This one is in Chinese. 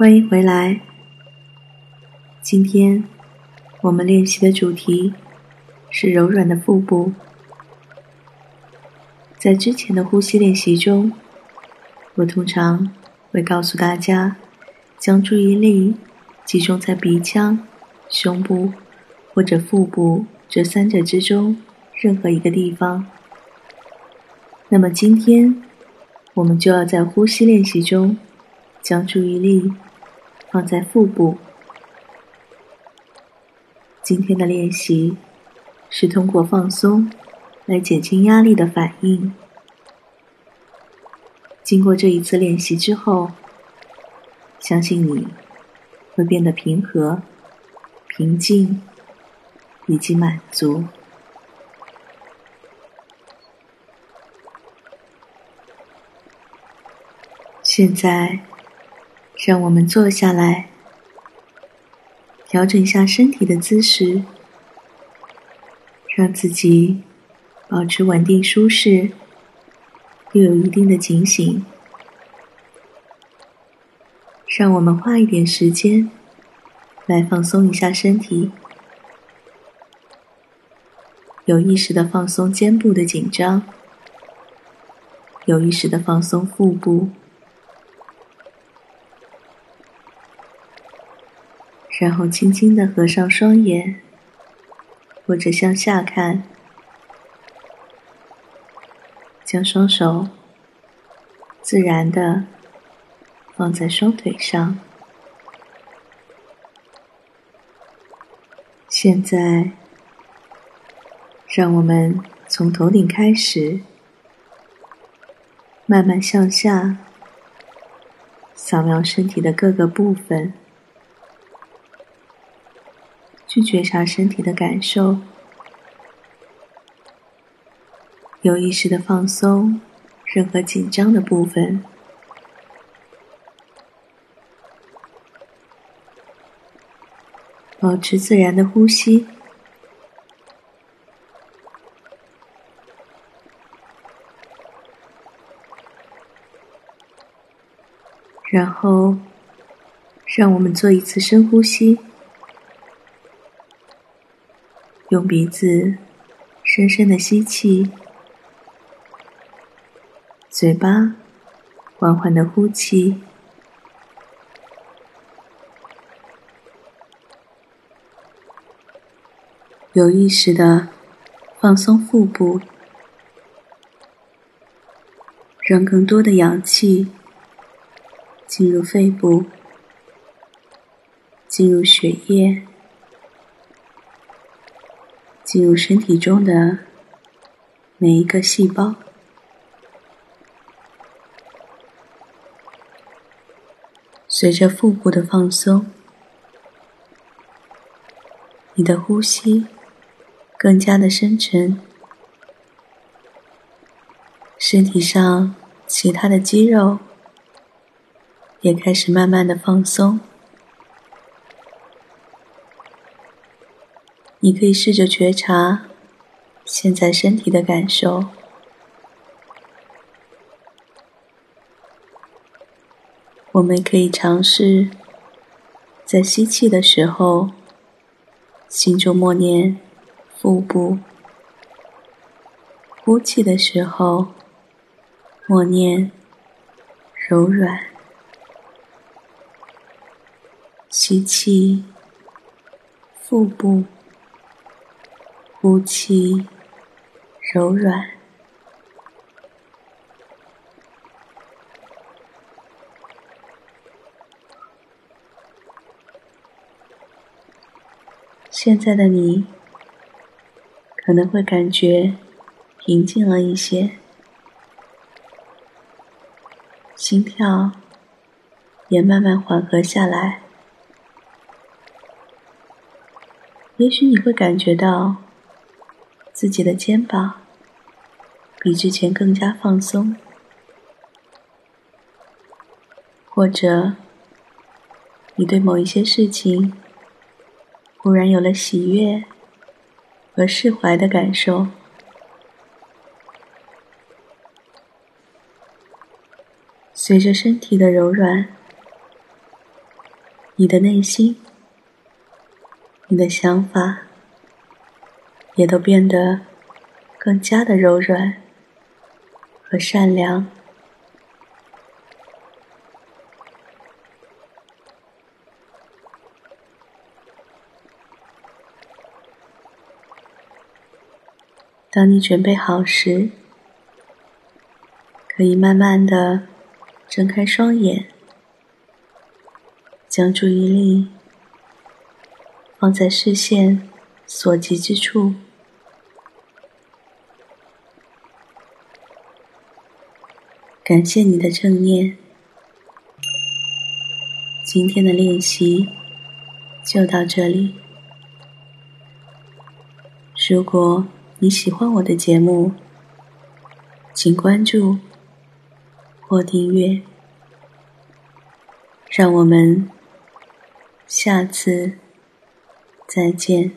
欢迎回来。今天我们练习的主题是柔软的腹部。在之前的呼吸练习中，我通常会告诉大家，将注意力集中在鼻腔、胸部或者腹部这三者之中任何一个地方。那么今天，我们就要在呼吸练习中将注意力放在腹部。今天的练习是通过放松来减轻压力的反应。经过这一次练习之后，相信你会变得平和、平静以及满足。现在，让我们坐下来，调整一下身体的姿势，让自己保持稳定舒适，又有一定的警醒。让我们花一点时间来放松一下身体，有意识的放松肩部的紧张，有意识的放松腹部。然后轻轻的合上双眼，或者向下看，将双手自然的放在双腿上。现在，让我们从头顶开始，慢慢向下，扫描身体的各个部分。去觉察身体的感受，有意识的放松任何紧张的部分，保持自然的呼吸，然后让我们做一次深呼吸。用鼻子深深的吸气，嘴巴缓缓的呼气，有意识的放松腹部，让更多的氧气进入肺部，进入血液。进入身体中的每一个细胞，随着腹部的放松，你的呼吸更加的深沉，身体上其他的肌肉也开始慢慢的放松。你可以试着觉察现在身体的感受。我们可以尝试在吸气的时候，心中默念腹部；呼气的时候，默念柔软。吸气，腹部。呼气，柔软。现在的你可能会感觉平静了一些，心跳也慢慢缓和下来。也许你会感觉到。自己的肩膀比之前更加放松，或者你对某一些事情忽然有了喜悦和释怀的感受。随着身体的柔软，你的内心、你的想法也都变得更加的柔软和善良。当你准备好时，可以慢慢的睁开双眼，将注意力放在视线所及之处。感谢你的正念，今天的练习就到这里。如果你喜欢我的节目，请关注或订阅。让我们下次再见。